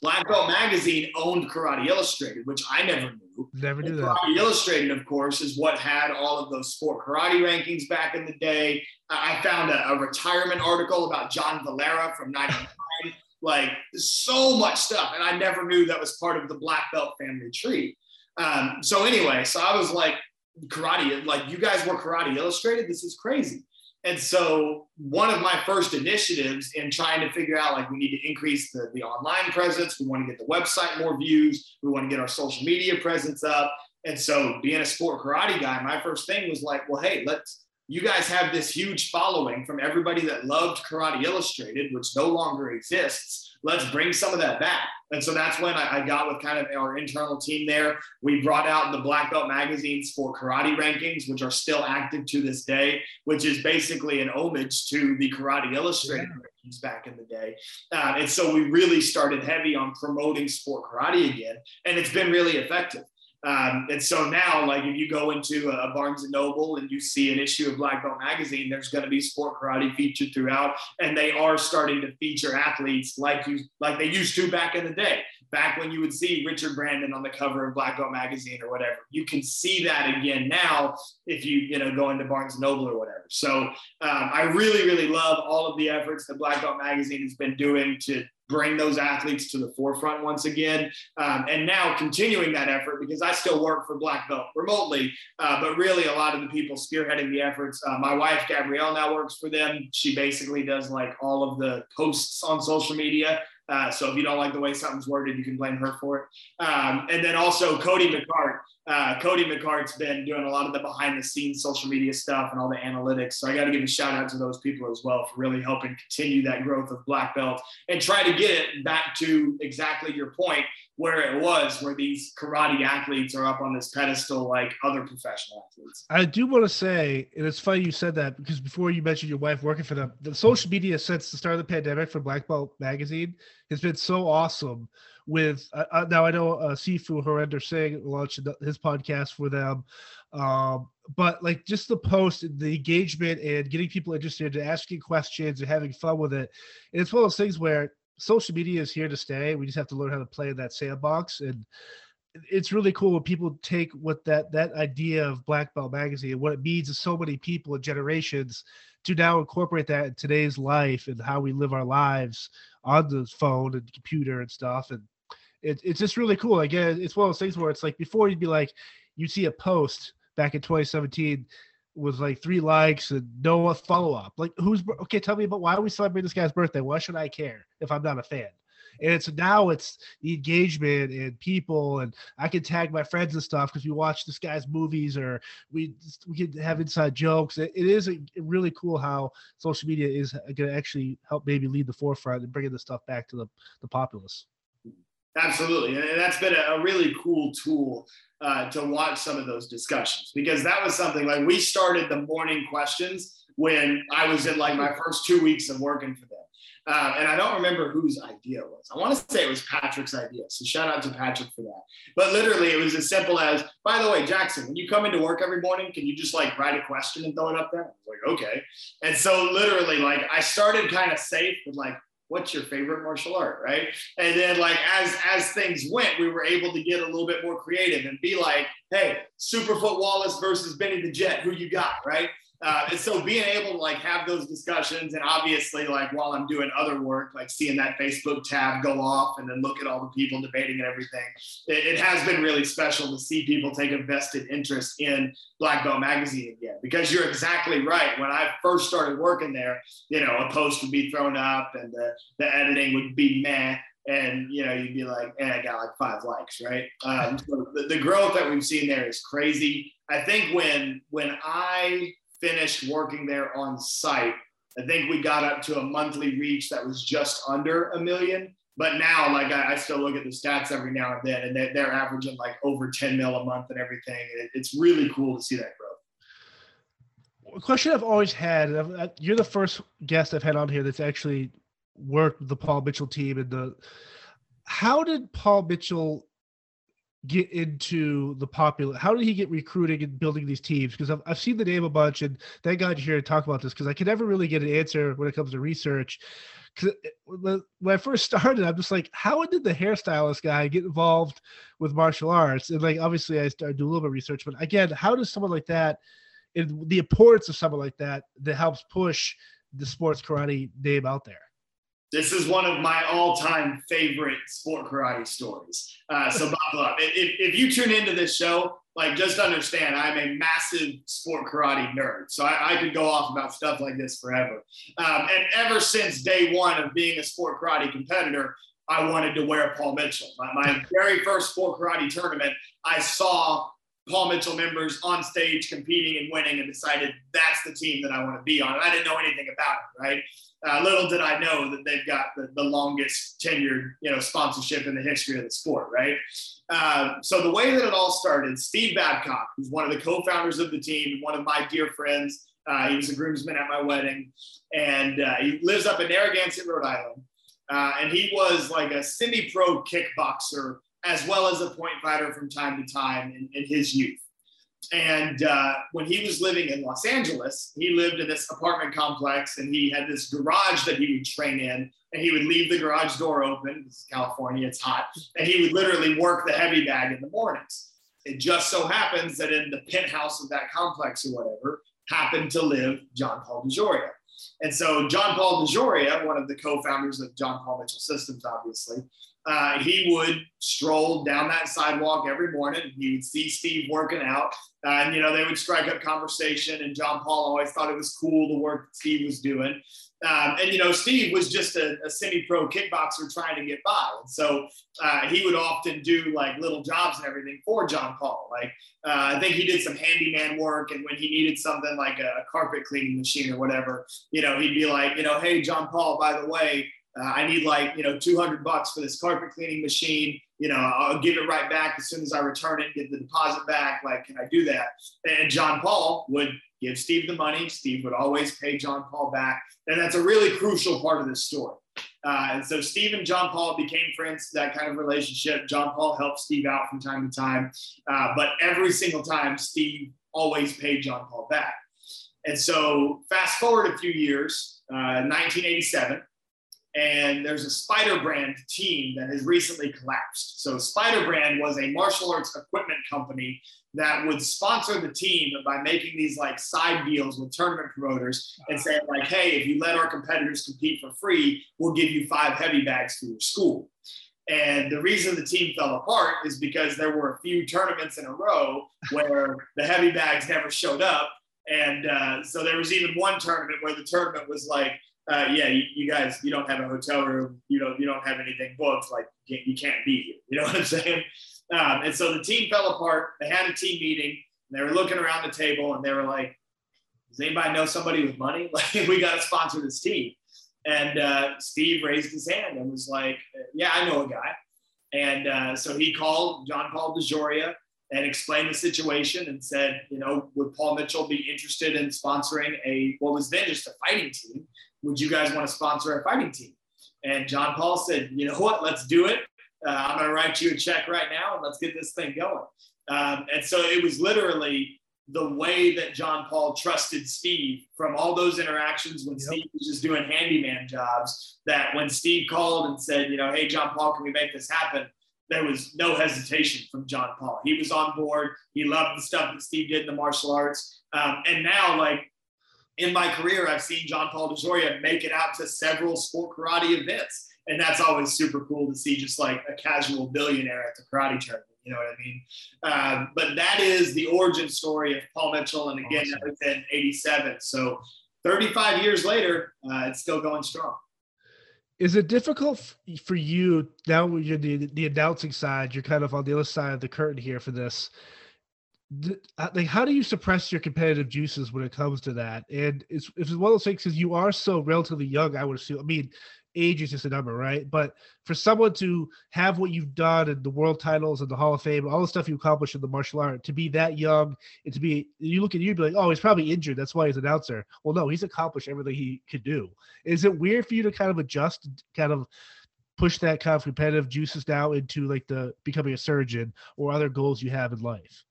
C: Black belt magazine owned karate illustrated which i never knew.
B: Never knew
C: that. Karate illustrated of course is what had all of those sport karate rankings back in the day. I found a, a retirement article about john valera from 99 like so much stuff. And i never knew that was part of the black belt family tree um, so anyway, so I was like, karate, like you guys were karate illustrated. This is crazy. And so one of my first initiatives in trying to figure out like we need to increase the, the online presence, we want to get the website more views, we want to get our social media presence up. And so being a sport karate guy, my first thing was like, well, hey, let's you guys have this huge following from everybody that loved Karate Illustrated, which no longer exists let's bring some of that back. And so that's when I, I, got with kind of our internal team there. We brought out the Black Belt magazines for karate rankings, which are still active to this day, which is basically an homage to the Karate Illustrated. rankings back in the day. Uh, and so we really started heavy on promoting sport karate again, and it's been really effective. Um, and so now, like if you go into a Barnes and Noble and you see an issue of Black Belt Magazine, there's going to be sport karate featured throughout, and they are starting to feature athletes like you, like they used to back in the day. Back when you would see Richard Brandon on the cover of Black Belt Magazine or whatever, you can see that again now if you you know go into Barnes and Noble or whatever. So um, I really really love all of the efforts that Black Belt Magazine has been doing to bring those athletes to the forefront once again. Um, and now continuing that effort because I still work for Black Belt remotely, uh, but really a lot of the people spearheading the efforts. Uh, my wife, Gabrielle, now works for them. She basically does like all of the posts on social media. Uh, so if you don't like the way something's worded, you can blame her for it. Um, and then also Cody McCart. Uh, Cody McCart's been doing a lot of the behind the scenes social media stuff and all the analytics. So I got to give a shout out to those people as well for really helping continue that growth of black belt and try to get it back to exactly your point where it was, where these karate athletes are up on this pedestal like other professional athletes.
B: I do want to say, and it's funny you said that because before you mentioned your wife working for them, the social media since the start of the pandemic for Black Belt Magazine has been so awesome. With uh, uh now, I know uh, Sifu Harinder Singh launched his podcast for them, um, but like just the post, the engagement, and getting people interested, and asking questions, and having fun with it. And it's one of those things where social media is here to stay. We just have to learn how to play in that sandbox. And it's really cool when people take what that that idea of Black Belt Magazine and what it means to so many people and generations to now incorporate that in today's life and how we live our lives on the phone and computer and stuff. And it, it's just really cool. Again, it's one of those things where it's like before you'd be like, you'd see a post back in 2017 was like three likes and no follow up. Like, who's okay? Tell me about why we celebrating this guy's birthday? Why should I care if I'm not a fan? And it's now it's the engagement and people, and I can tag my friends and stuff because we watch this guy's movies or we we can have inside jokes. it, it is a, really cool how social media is uh, going to actually help maybe lead the forefront and bringing this stuff back to the the populace.
C: Absolutely, and that's been a, really cool tool uh, to watch some of those discussions because that was something like we started the morning questions when I was in like my first two weeks of working for them. Uh, and I don't remember whose idea it was. I want to say it was Patrick's idea. So shout out to Patrick for that. But literally, it was as simple as, by the way, Jackson, when you come into work every morning, can you just like write a question and throw it up there? I was like, okay. And so literally, like I started kind of safe with like, what's your favorite martial art right? And then like as as things went we were able to get a little bit more creative and be like hey superfoot wallace versus benny the jet who you got right uh, and so being able to like have those discussions and obviously like while i'm doing other work like seeing that facebook tab go off and then look at all the people debating and everything it, it has been really special to see people take a vested interest in black belt magazine again. Because you're exactly right. When i first started working there you know a post would be thrown up and the, the editing would be meh and you know you'd be like and i got like five likes right? Um, so the, the growth that we've seen there is crazy. I think when when i finished working there on site, I think we got up to a monthly reach that was just under a million. But now, like I, I still look at the stats every now and then, and they're, they're averaging like over 10 mil a month and everything. It, it's really cool to see that growth.
B: A question I've always had: You're the first guest I've had on here that's actually worked with the Paul Mitchell team, and the how did Paul Mitchell get into the popular how did he get recruiting and building these teams? Because I've, I've seen the name a bunch and thank god you're here to talk about this because i can never really get an answer when it comes to research. Because eh, when i first started i'm just like how did the hairstylist guy get involved with martial arts? And like obviously i started do a little bit of research but again how does someone like that and the importance of someone like that that helps push the sports karate name out there
C: this is one of my all-time favorite sport karate stories. Uh, so buckle up. If, if you tune into this show, like just understand, I'm a massive sport karate nerd. So I, I could go off about stuff like this forever. Um, and ever since day one of being a sport karate competitor, I wanted to wear Paul Mitchell. My, my very first sport karate tournament, I saw Paul Mitchell members on stage competing and winning and decided that's the team that I want to be on. And I didn't know anything about it, right? Uh, little did I know that they've got the, the longest tenured, you know, sponsorship in the history of the sport, right? Uh, so the way that it all started, Steve Babcock, who's one of the co-founders of the team, one of my dear friends, Uh, he was a groomsman at my wedding, and uh, he lives up in Narragansett, Rhode Island. Uh, and he was like a semi-pro kickboxer as well as a point fighter from time to time in, in his youth. And uh, when he was living in Los Angeles, he lived in this apartment complex and he had this garage that he would train in. And he would leave the garage door open. This is California, it's hot. And he would literally work the heavy bag in the mornings. It just so happens that in the penthouse of that complex or whatever happened to live John Paul DeJoria. And so John Paul DeJoria, one of the co-founders of John Paul Mitchell Systems, obviously, uh, he would stroll down that sidewalk every morning. He would see Steve working out, uh, and you know they would strike up conversation. And John Paul always thought it was cool the work Steve was doing. Um, and you know Steve was just a, a semi-pro kickboxer trying to get by, and so uh, he would often do like little jobs and everything for John Paul. Like uh, I think he did some handyman work, and when he needed something like a carpet cleaning machine or whatever, you know he'd be like, you know, hey John Paul, by the way uh, I need like, you know, 200 bucks for this carpet cleaning machine. You know, I'll give it right back as soon as I return it, get the deposit back. Like, can I do that? And John Paul would give Steve the money. Steve would always pay John Paul back. And that's a really crucial part of this story. Uh, and so Steve and John Paul became friends, that kind of relationship. John Paul helped Steve out from time to time. Uh, but every single time, Steve always paid John Paul back. And so fast forward a few years, uh, 1987, and there's a Spider Brand team that has recently collapsed. So Spider Brand was a martial arts equipment company that would sponsor the team by making these like side deals with tournament promoters and saying like, hey, if you let our competitors compete for free, we'll give you five heavy bags for your school. And the reason the team fell apart is because there were a few tournaments in a row where the heavy bags never showed up. And uh, so there was even one tournament where the tournament was like, uh, yeah, you, you, guys, you don't have a hotel room, you don't, you don't have anything booked, like you can't, you can't be here. You know what I'm saying? Um, and so the team fell apart. They had a team meeting. And they were looking around the table, and they were like, "Does anybody know somebody with money? Like, we got to sponsor this team." And uh, Steve raised his hand and was like, "Yeah, I know a guy." And uh, so he called John Paul DeJoria and explained the situation and said, you know, would Paul Mitchell be interested in sponsoring a what was then just a fighting team? Would you guys want to sponsor a fighting team? And John Paul said, you know what, let's do it. Uh, I'm going to write you a check right now and let's get this thing going. Um, and so it was literally the way that John Paul trusted Steve from all those interactions when yep. Steve was just doing handyman jobs. That when Steve called and said, you know, hey, John Paul, can we make this happen? There was no hesitation from John Paul. He was on board. He loved the stuff that Steve did in the martial arts. Um, and now, like, in my career, I've seen John Paul DeJoria make it out to several sport karate events. And that's always super cool to see just like a casual billionaire at the karate tournament. You know what I mean? Um, but that is the origin story of Paul Mitchell. And again, awesome. that was in 87. So 35 years later, uh, it's still going strong.
B: Is it difficult for you now when you're the, the announcing side, you're kind of on the other side of the curtain here for this Uh, like how do you suppress your competitive juices when it comes to that? And it's it's one of those things because you are so relatively young i would assume i mean age is just a number right? But for someone to have what you've done and the world titles and the hall of fame all the stuff you accomplished in the martial art to be that young and to be you look at you be like oh he's probably injured that's why he's an announcer. Well no he's accomplished everything he could do. Is it weird for you to kind of adjust kind of push that kind of competitive juices now into like the becoming a surgeon or other goals you have in life.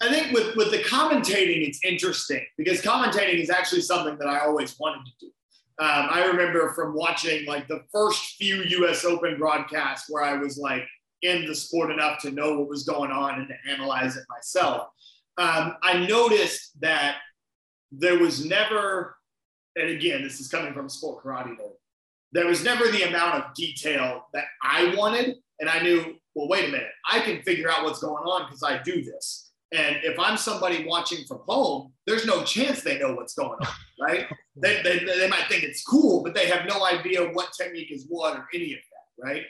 C: I think with, with the commentating, it's interesting because commentating is actually something that I always wanted to do. Um, I remember from watching like the first few US Open broadcasts where I was like in the sport enough to know what was going on and to analyze it myself. Um, I noticed that there was never, and again, this is coming from sport karate, though, there was never the amount of detail that I wanted. And I knew well, wait a minute, I can figure out what's going on because I do this. And if I'm somebody watching from home, there's no chance they know what's going on, right? they, they, they might think it's cool, but they have no idea what technique is what or any of that, right?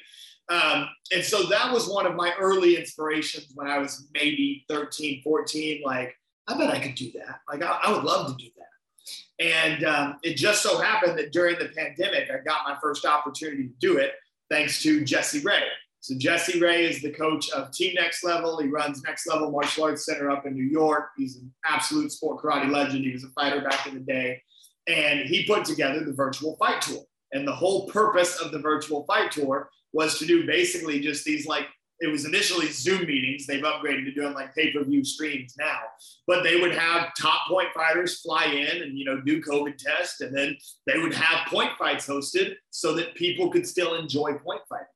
C: Um, and so that was one of my early inspirations when I was maybe 13, 14. Like, I bet I could do that. Like, I, I would love to do that. And um, it just so happened that during the pandemic, I got my first opportunity to do it thanks to Jesse Ray. So Jesse Ray is the coach of Team Next Level. He runs Next Level Martial Arts Center up in New York. He's an absolute sport karate legend. He was a fighter back in the day. And he put together the virtual fight tour. And the whole purpose of the virtual fight tour was to do basically just these like it was initially Zoom meetings. They've upgraded to doing like pay-per-view streams now, but they would have top point fighters fly in and you know do COVID tests, and then they would have point fights hosted so that people could still enjoy point fighting.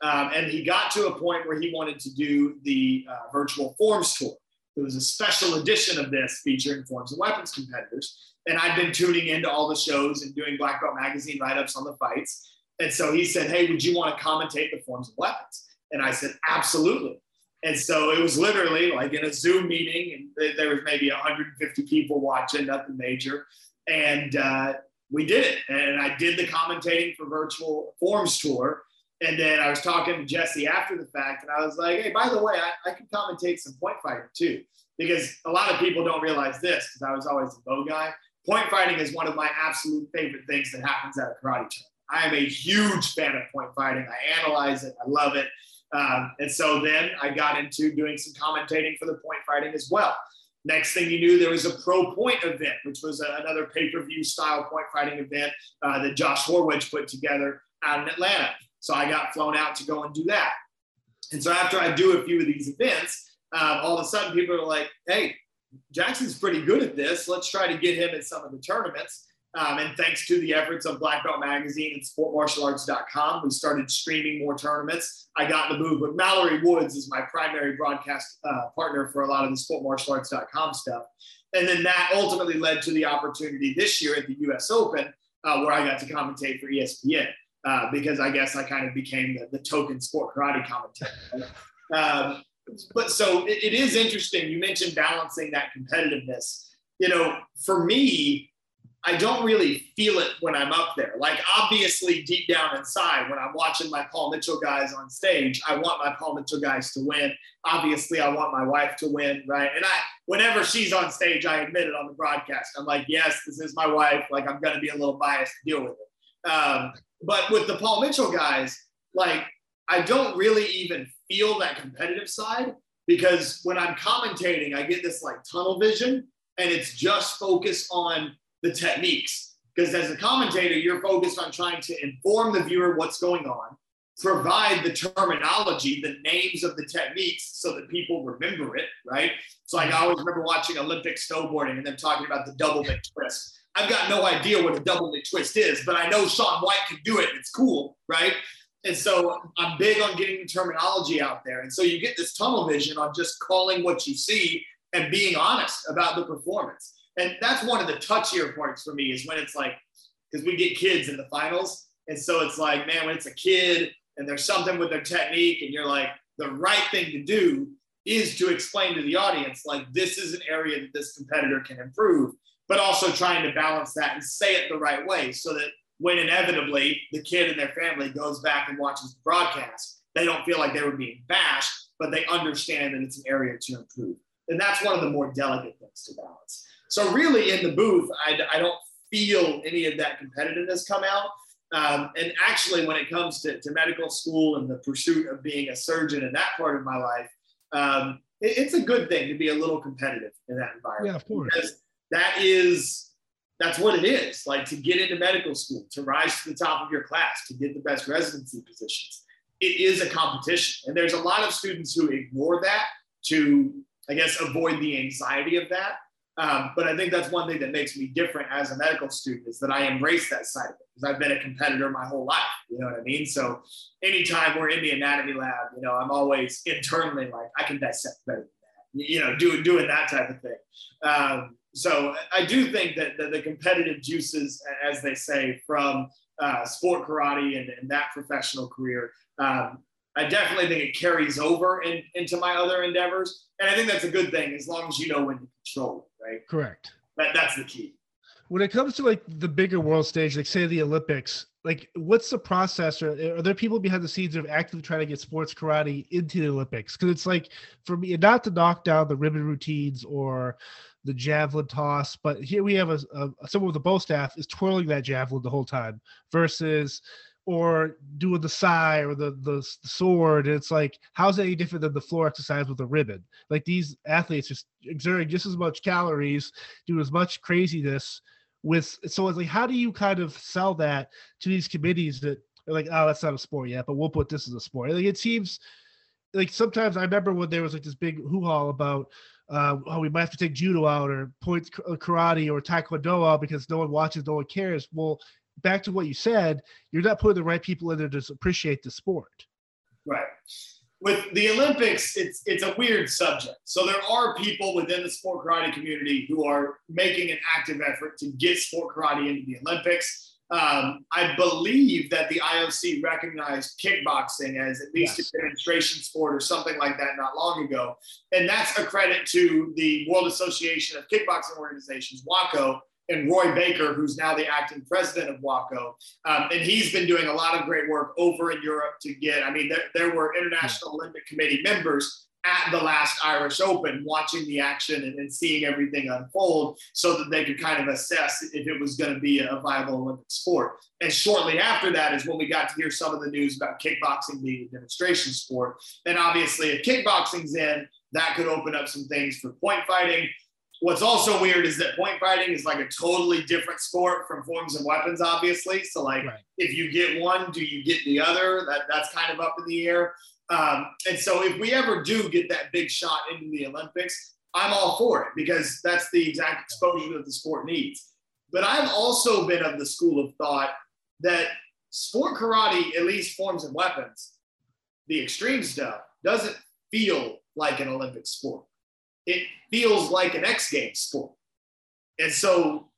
C: Um, and he got to a point where he wanted to do the uh, virtual forms tour. There was a special edition of this featuring forms and weapons competitors. And I'd been tuning into all the shows and doing Black Belt Magazine write ups on the fights. And so he said, Hey, would you want to commentate the forms of weapons? And I said, Absolutely. And so it was literally like in a Zoom meeting, and there was maybe 150 people watching, nothing major. And uh, we did it. And I did the commentating for Virtual Forms Tour. And then I was talking to Jesse after the fact, and I was like, hey, by the way, I, I can commentate some point fighting too. Because a lot of people don't realize this, because I was always a bo guy. Point fighting is one of my absolute favorite things that happens at a karate tournament. I am a huge fan of point fighting. I analyze it, I love it. Um, and so then I got into doing some commentating for the point fighting as well. Next thing you knew, there was a pro point event, which was a, another pay per view style point fighting event uh, that Josh Horwich put together out in Atlanta. So I got flown out to go and do that. And so after I do a few of these events, um, all of a sudden people are like, hey, Jackson's pretty good at this. Let's try to get him at some of the tournaments. Um, and thanks to the efforts of Black Belt Magazine and SportMartialArts.com, we started streaming more tournaments. I got in the move with Mallory Woods as my primary broadcast uh, partner for a lot of the SportMartialArts.com stuff. And then that ultimately led to the opportunity this year at the US Open, uh, where I got to commentate for ESPN uh, because I guess I kind of became the, the token sport karate commentator. um, but so it, it is interesting. You mentioned balancing that competitiveness. You know, for me, I don't really feel it when I'm up there. Like obviously deep down inside, when I'm watching my Paul Mitchell guys on stage, I want my Paul Mitchell guys to win. Obviously, I want my wife to win, right? And I, whenever she's on stage, I admit it on the broadcast. I'm like, yes, this is my wife. Like I'm going to be a little biased to deal with it. Um, but with the Paul Mitchell guys, like I don't really even feel that competitive side because when I'm commentating, I get this like tunnel vision and it's just focused on the techniques. Because as a commentator, you're focused on trying to inform the viewer what's going on, provide the terminology, the names of the techniques so that people remember it, right? So like, I always remember watching Olympic snowboarding and them talking about the double bit twist. I've got no idea what a double twist is, but I know Shaun White can do it. It's cool, right? And so I'm big on getting the terminology out there. And so you get this tunnel vision on just calling what you see and being honest about the performance. And that's one of the touchier parts for me is when it's like, because we get kids in the finals. And so it's like, man, when it's a kid and there's something with their technique, and you're like, the right thing to do is to explain to the audience, like, this is an area that this competitor can improve but also trying to balance that and say it the right way so that when inevitably the kid and their family goes back and watches the broadcast, they don't feel like they were being bashed, but they understand that it's an area to improve. And that's one of the more delicate things to balance. So, really, in the booth, I, I don't feel any of that competitiveness come out. Um, and actually, when it comes to, to, medical school and the pursuit of being a surgeon in that part of my life, um, it, it's a good thing to be a little competitive in that environment.
B: Yeah, of course.
C: Because that is that's what it is. Like to get into medical school to rise to the top of your class to get the best residency positions it is a competition. And there's a lot of students who ignore that to i guess avoid the anxiety of that. Um, but i think that's one thing that makes me different as a medical student is that i embrace that side of it because i've been a competitor my whole life you know what i mean? So anytime we're in the anatomy lab you know i'm always internally like i can dissect better than that you know doing doing that type of thing. Um, so I do think that, that the competitive juices, as they say, from uh, sport karate and, and, that professional career, um, I definitely think it carries over in, into my other endeavors. And I think that's a good thing as long as you know when to control it, right?
B: Correct.
C: That, that's the key.
B: When it comes to like the bigger world stage, like say the Olympics, like what's the process? Or are there people behind the scenes that are actively trying to get sports karate into the Olympics? Because it's like for me, not to knock down the ribbon routines or the javelin toss. But here we have a, a someone with a bo staff is twirling that javelin the whole time versus or doing the sai or the, the the sword. It's like how's that any different than the floor exercise with a ribbon? Like these athletes just exerting just as much calories, do as much craziness with. So it's like how do you kind of sell that to these committees that are like, oh, that's not a sport yet, but we'll put this as a sport. Like it seems like sometimes I remember when there was like this big hoo-ha about uh, oh, we might have to take judo out or point uh, karate or taekwondo out because no one watches, no one cares. Well, back to what you said, you're not putting the right people in there to appreciate the sport.
C: Right. With the Olympics, it's it's a weird subject. So there are people within the sport karate community who are making an active effort to get sport karate into the Olympics. Um, I believe that the IOC recognized kickboxing as at least yes. a demonstration sport or something like that not long ago. And that's a credit to the World Association of Kickboxing Organizations, WAKO, and Roy Baker, who's now the acting president of WAKO. Um, and he's been doing a lot of great work over in Europe to get, I mean, there, there were International Olympic Committee members at the last Irish Open, watching the action and, and, seeing everything unfold so that they could kind of assess if it was going to be a viable Olympic sport. And shortly after that is when we got to hear some of the news about kickboxing being a demonstration sport. And obviously, if kickboxing's in, that could open up some things for point fighting. What's also weird is that point fighting is like a totally different sport from forms and weapons, obviously. So, like, right. if you get one, do you get the other? That that's kind of up in the air. Um, and so, if we ever do get that big shot into the Olympics, I'm all for it because that's the exact exposure that the sport needs. But I've also been of the school of thought that sport karate, at least forms and weapons, the extreme stuff, doesn't feel like an Olympic sport. It feels like an X Games sport. And so,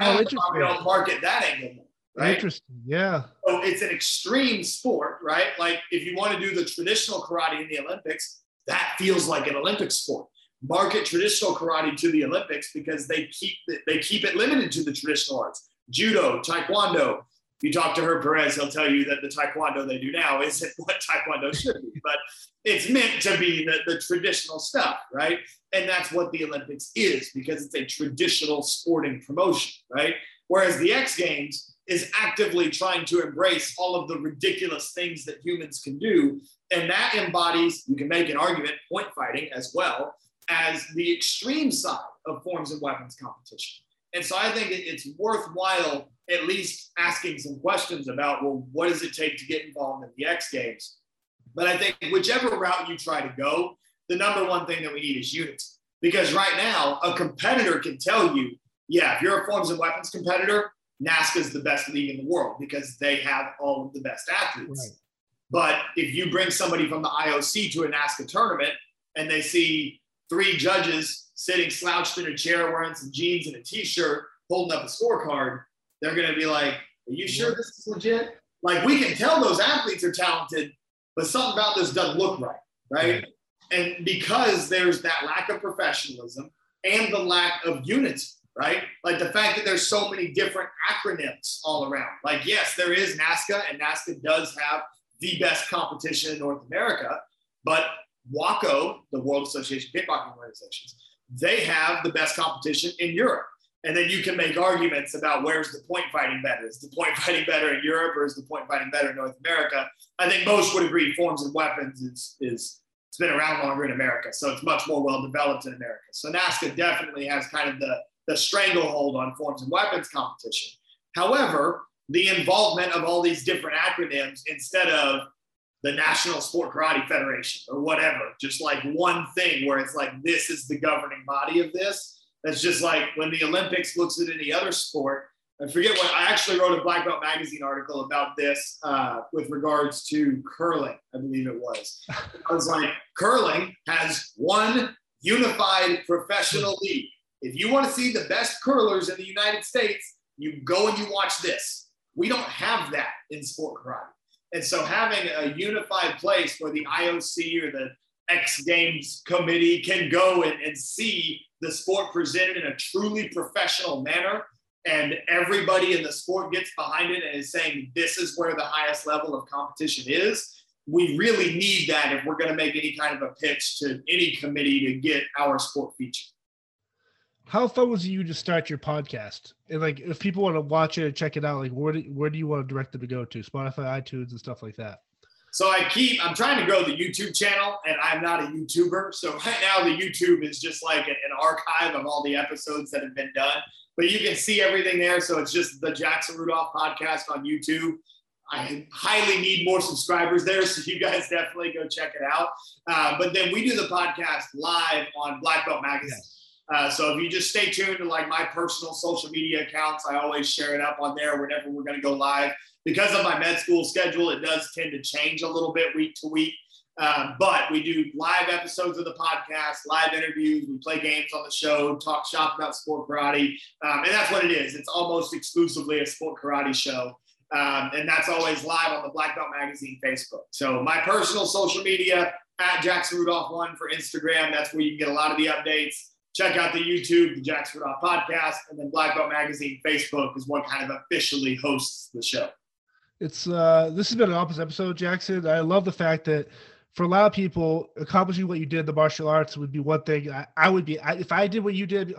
C: oh, we don't market that angle right?
B: Interesting. Yeah.
C: So it's an extreme sport, right? Like if you want to do the traditional karate in the Olympics, that feels like an Olympic sport. Market traditional karate to the Olympics because they keep they keep it limited to the traditional arts. Judo, Taekwondo. If you talk to Herb Perez, he'll tell you that the Taekwondo they do now isn't what Taekwondo should be, but it's meant to be the, the traditional stuff, right? And that's what the Olympics is because it's a traditional sporting promotion, right? Whereas the X Games, is actively trying to embrace all of the ridiculous things that humans can do. And that embodies, you can make an argument, point fighting as well as the extreme side of forms of weapons competition. And so I think it's worthwhile at least asking some questions about, well, what does it take to get involved in the X Games? But I think whichever route you try to go, the number one thing that we need is unity. Because right now, a competitor can tell you, yeah, if you're a forms of weapons competitor, NASKA is the best league in the world because they have all of the best athletes. Right. But if you bring somebody from the IOC to a NASKA tournament and they see three judges sitting slouched in a chair wearing some jeans and a t-shirt holding up a scorecard, they're going to be like, are you sure this is legit? Like we can tell those athletes are talented, but something about this doesn't look right, right? And because there's that lack of professionalism and the lack of unity, right? Like the fact that there's so many different acronyms all around. Like, yes, there is NASKA, and NASKA does have the best competition in North America, but WAKO, the World Association of Kickboxing Organizations, they have the best competition in Europe. And then you can make arguments about where's the point fighting better. Is the point fighting better in Europe or is the point fighting better in North America? I think most would agree forms and weapons is, is it's been around longer in America. So it's much more well developed in America. So NASKA definitely has kind of the the stranglehold on forms and weapons competition. However, the involvement of all these different acronyms instead of the National Sport Karate Federation or whatever, just like one thing where it's like this is the governing body of this. That's just like when the Olympics looks at any other sport. I forget what I actually wrote a Black Belt Magazine article about this uh, with regards to curling, I believe it was. I was like, curling has one unified professional league if you want to see the best curlers in the United States, you go and you watch this. We don't have that in sport karate. And so having a unified place where the IOC or the X Games committee can go and, and see the sport presented in a truly professional manner and everybody in the sport gets behind it and is saying this is where the highest level of competition is we really need that if we're going to make any kind of a pitch to any committee to get our sport featured
B: how fun was you to start your podcast? And like, if people want to watch it and check it out, like, where do, where do you want to direct them to go to? Spotify, iTunes, and stuff like that.
C: So I keep, I'm trying to grow the YouTube channel and I'm not a YouTuber. So right now the YouTube is just like an, archive of all the episodes that have been done, but you can see everything there. So it's just the Jackson Rudolph podcast on YouTube. I highly need more subscribers there. So you guys definitely go check it out. Uh, but then we do the podcast live on Black Belt Magazine. Yes. Uh, so if you just stay tuned to like my personal social media accounts, I always share it up on there whenever we're going to go live. Because of my med school schedule, it does tend to change a little bit week to week. Um, but we do live episodes of the podcast, live interviews. We play games on the show, talk shop about sport karate, um, and that's what it is. It's almost exclusively a sport karate show, um, and that's always live on the Black Belt Magazine Facebook. So my personal social media at Jackson Rudolph One for Instagram. That's where you can get a lot of the updates check out the YouTube, the Jackson Rudolph podcast, and then Black Belt Magazine Facebook is what kind of officially hosts the show.
B: It's uh this has been an opposite episode, Jackson. I love the fact that for a lot of people, accomplishing what you did in the martial arts would be one thing. I, I would be I, if I did what you did.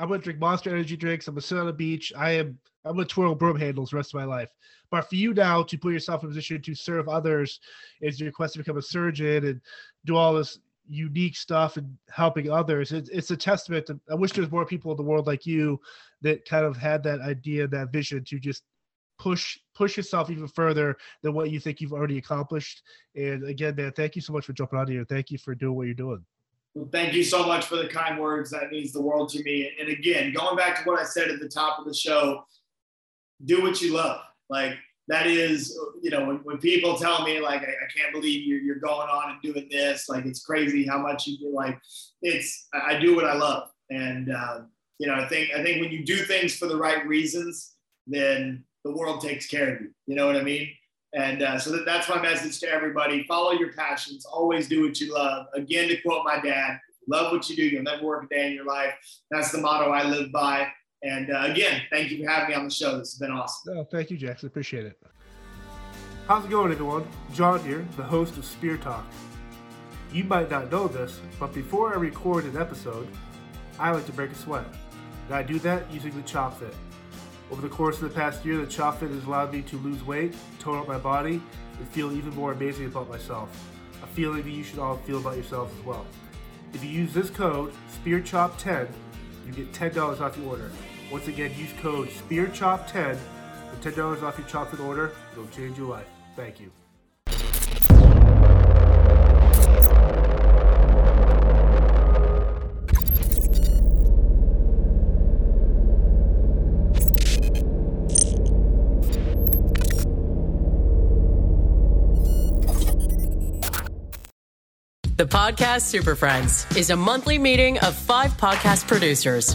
B: I'm gonna drink Monster Energy drinks. I'm gonna sit on a beach. I am. I'm gonna twirl broom handles the rest of my life. But for you now to put yourself in a position to serve others, is your quest to become a surgeon and do all this unique stuff and helping others. It's, it's a testament to, I wish there's more people in the world like you that kind of had that idea, that vision to just push push yourself even further than what you think you've already accomplished. And again, man, thank you so much for jumping on here. Thank you for doing what you're doing.
C: Well, thank you so much for the kind words. That means the world to me. And again, going back to what I said at the top of the show, do what you love. Like that is, you know, when, when people tell me like, I, I, can't believe you're, you're going on and doing this, like, it's crazy how much you do. Like, it's, I do what I love. And, uh, you know, I think, I think when you do things for the right reasons, then the world takes care of you. You know what I mean? And uh, so that, that's my message to everybody. Follow your passions. Always do what you love. Again, to quote my dad, love what you do. You'll never work a day in your life. That's the motto I live by. And uh, again, thank you for having me on the show. This has been awesome.
B: Oh, thank you, Jackson. Appreciate it.
A: How's it going, everyone? John here, the host of Spear Talk. You might not know this, but before I record an episode, I like to break a sweat. And I do that using the Chop Fit. Over the course of the past year, the Chop Fit has allowed me to lose weight, tone up my body, and feel even more amazing about myself. A feeling that you should all feel about yourselves as well. If you use this code, SpearChop10, you get $10 off your order. Once again, use code SpearChop10 for $10 off your chocolate order. It'll change your life. Thank you.
D: The Podcast Super Friends is a monthly meeting of five podcast producers